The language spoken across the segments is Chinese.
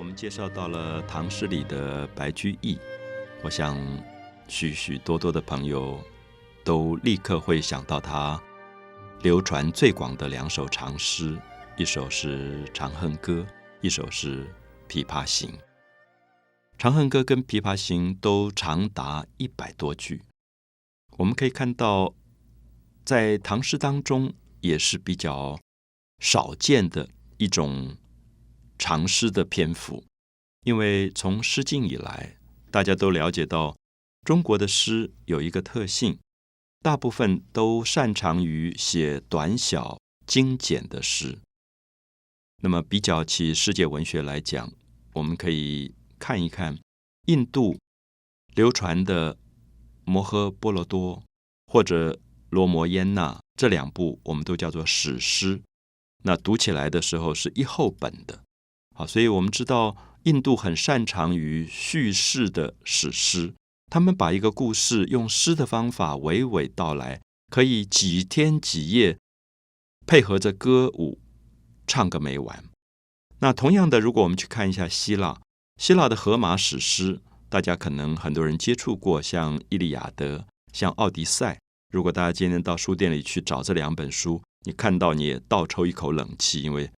我们介绍到了唐诗里的白居易，我想许许多多的朋友都立刻会想到他流传最广的两首长诗，一首是《长恨歌》，一首是《琵琶行》。《长恨歌》跟《琵琶行》都长达一百多句，我们可以看到，在唐诗当中也是比较少见的一种。长诗的篇幅，因为从《诗经》以来，大家都了解到，中国的诗有一个特性，大部分都擅长于写短小精简的诗。那么，比较起世界文学来讲，我们可以看一看印度流传的《摩诃波罗多》或者《罗摩衍那》这两部，我们都叫做史诗。那读起来的时候是一厚本的。啊，所以我们知道印度很擅长于叙事的史诗，他们把一个故事用诗的方法娓娓道来，可以几天几夜配合着歌舞唱个没完。那同样的，如果我们去看一下希腊，希腊的荷马史诗，大家可能很多人接触过，像《伊利亚德》、像《奥迪赛》。如果大家今天到书店里去找这两本书，你看到你也倒抽一口冷气，因为。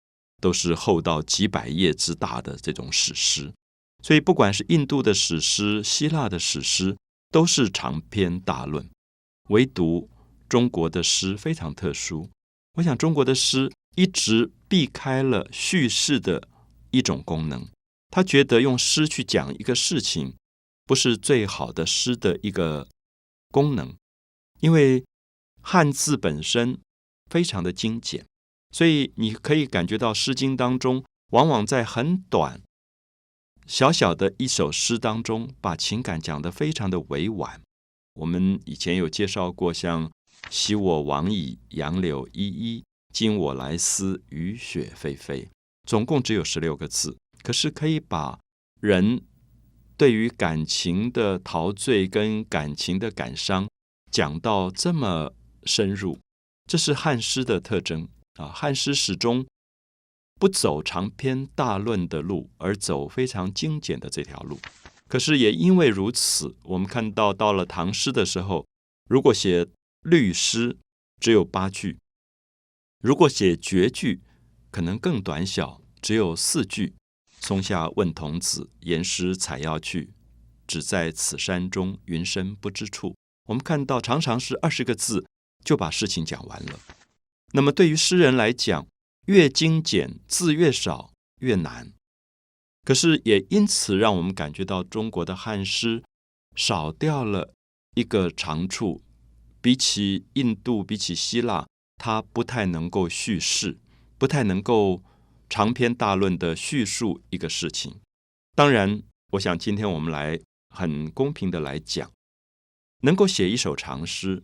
都是厚到几百页之大的这种史诗，所以不管是印度的史诗、希腊的史诗，都是长篇大论。唯独中国的诗非常特殊。我想中国的诗一直避开了叙事的一种功能，他觉得用诗去讲一个事情，不是最好的诗的一个功能，因为汉字本身非常的精简。所以你可以感觉到《诗经》当中，往往在很短、小小的一首诗当中，把情感讲得非常的委婉。我们以前有介绍过，像“昔我往矣，杨柳依依；今我来思，雨雪霏霏”，总共只有十六个字，可是可以把人对于感情的陶醉跟感情的感伤讲到这么深入，这是汉诗的特征。啊，汉诗始终不走长篇大论的路，而走非常精简的这条路。可是也因为如此，我们看到到了唐诗的时候，如果写律诗只有八句，如果写绝句，可能更短小，只有四句。松下问童子，言师采药去，只在此山中，云深不知处。我们看到常常是二十个字就把事情讲完了。那么，对于诗人来讲，越精简，字越少，越难。可是，也因此让我们感觉到中国的汉诗少掉了一个长处。比起印度，比起希腊，它不太能够叙事，不太能够长篇大论的叙述一个事情。当然，我想今天我们来很公平的来讲，能够写一首长诗，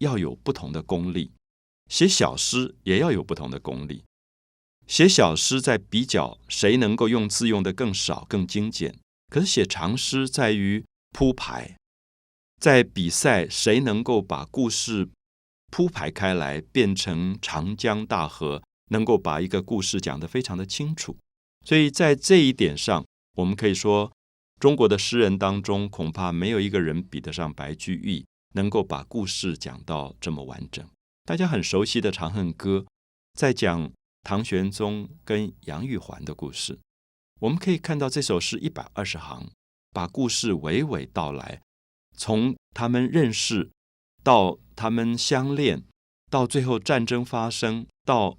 要有不同的功力。写小诗也要有不同的功力。写小诗在比较谁能够用字用的更少、更精简，可是写长诗在于铺排，在比赛谁能够把故事铺排开来，变成长江大河，能够把一个故事讲得非常的清楚。所以在这一点上，我们可以说，中国的诗人当中，恐怕没有一个人比得上白居易，能够把故事讲到这么完整。大家很熟悉的《长恨歌》，在讲唐玄宗跟杨玉环的故事。我们可以看到这首诗一百二十行，把故事娓娓道来，从他们认识到他们相恋，到最后战争发生，到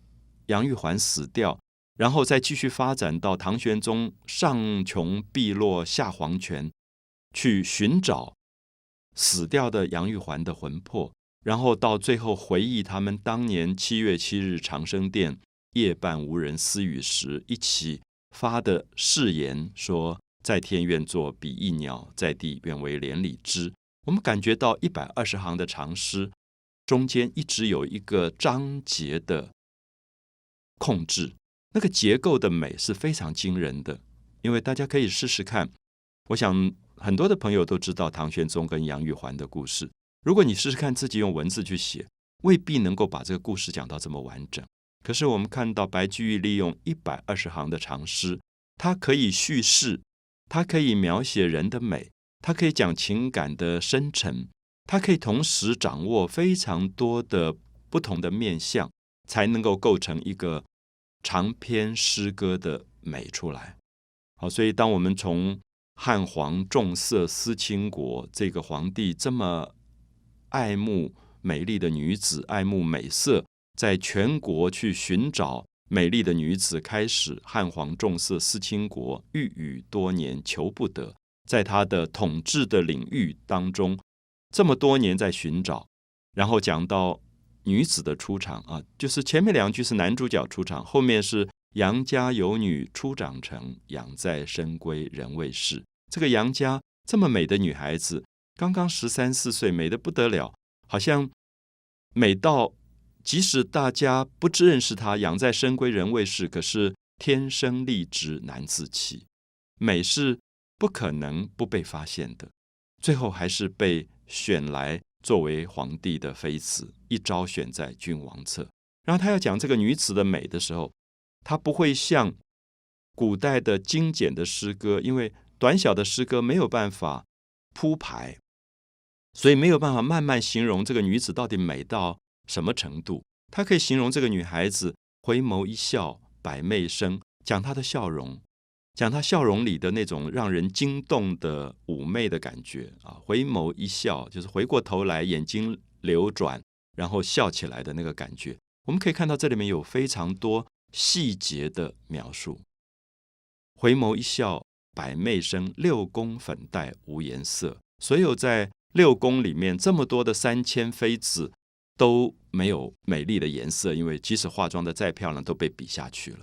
杨玉环死掉，然后再继续发展到唐玄宗上穷碧落下黄泉，去寻找死掉的杨玉环的魂魄。然后到最后回忆他们当年七月七日长生殿夜半无人私语时一起发的誓言，说在天愿作比翼鸟，在地愿为连理枝。我们感觉到一百二十行的长诗中间一直有一个章节的控制，那个结构的美是非常惊人的。因为大家可以试试看，我想很多的朋友都知道唐玄宗跟杨玉环的故事。如果你试试看自己用文字去写，未必能够把这个故事讲到这么完整。可是我们看到白居易利用一百二十行的长诗，它可以叙事，它可以描写人的美，它可以讲情感的深沉，它可以同时掌握非常多的不同的面相，才能够构成一个长篇诗歌的美出来。好，所以当我们从汉皇重色思倾国，这个皇帝这么爱慕美丽的女子，爱慕美色，在全国去寻找。美丽的女子开始，汉皇重色思倾国，欲语多年求不得。在他的统治的领域当中，这么多年在寻找，然后讲到女子的出场啊，就是前面两句是男主角出场，后面是杨家有女初长成，养在深闺人未识。这个杨家这么美的女孩子，刚刚十三四岁，美的不得了，好像美到。即使大家不知认识他，养在深闺人未识，可是天生丽质难自弃，美是不可能不被发现的。最后还是被选来作为皇帝的妃子，一朝选在君王侧。然后他要讲这个女子的美的时候，他不会像古代的精简的诗歌，因为短小的诗歌没有办法铺排，所以没有办法慢慢形容这个女子到底美到。什么程度？他可以形容这个女孩子回眸一笑百媚生，讲她的笑容，讲她笑容里的那种让人惊动的妩媚的感觉啊！回眸一笑，就是回过头来，眼睛流转，然后笑起来的那个感觉。我们可以看到这里面有非常多细节的描述。回眸一笑百媚生，六宫粉黛无颜色。所有在六宫里面这么多的三千妃子。都没有美丽的颜色，因为即使化妆的再漂亮，都被比下去了。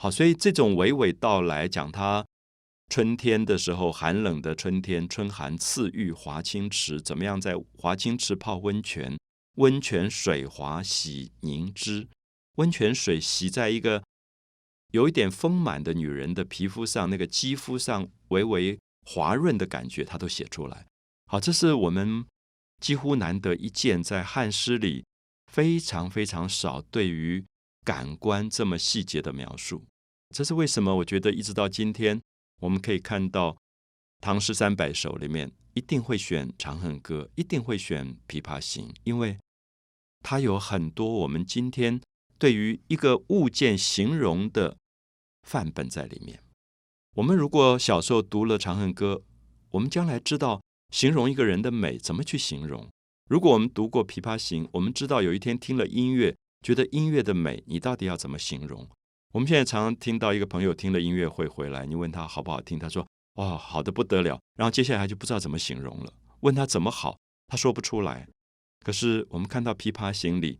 好，所以这种娓娓道来，讲他春天的时候，寒冷的春天，春寒赐浴华清池，怎么样在华清池泡温泉？温泉水滑洗凝脂，温泉水洗在一个有一点丰满的女人的皮肤上，那个肌肤上微微滑润的感觉，他都写出来。好，这是我们。几乎难得一见，在汉诗里非常非常少对于感官这么细节的描述。这是为什么？我觉得一直到今天，我们可以看到《唐诗三百首》里面一定会选《长恨歌》，一定会选《琵琶行》，因为它有很多我们今天对于一个物件形容的范本在里面。我们如果小时候读了《长恨歌》，我们将来知道。形容一个人的美，怎么去形容？如果我们读过《琵琶行》，我们知道有一天听了音乐，觉得音乐的美，你到底要怎么形容？我们现在常常听到一个朋友听了音乐会回来，你问他好不好听，他说：“哇，好的不得了。”然后接下来就不知道怎么形容了。问他怎么好，他说不出来。可是我们看到《琵琶行》里，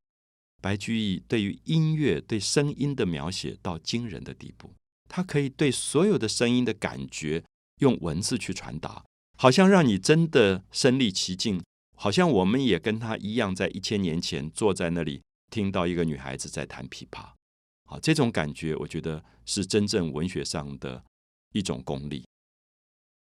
白居易对于音乐、对声音的描写到惊人的地步，他可以对所有的声音的感觉用文字去传达。好像让你真的身临其境，好像我们也跟他一样，在一千年前坐在那里，听到一个女孩子在弹琵琶。好，这种感觉，我觉得是真正文学上的一种功力。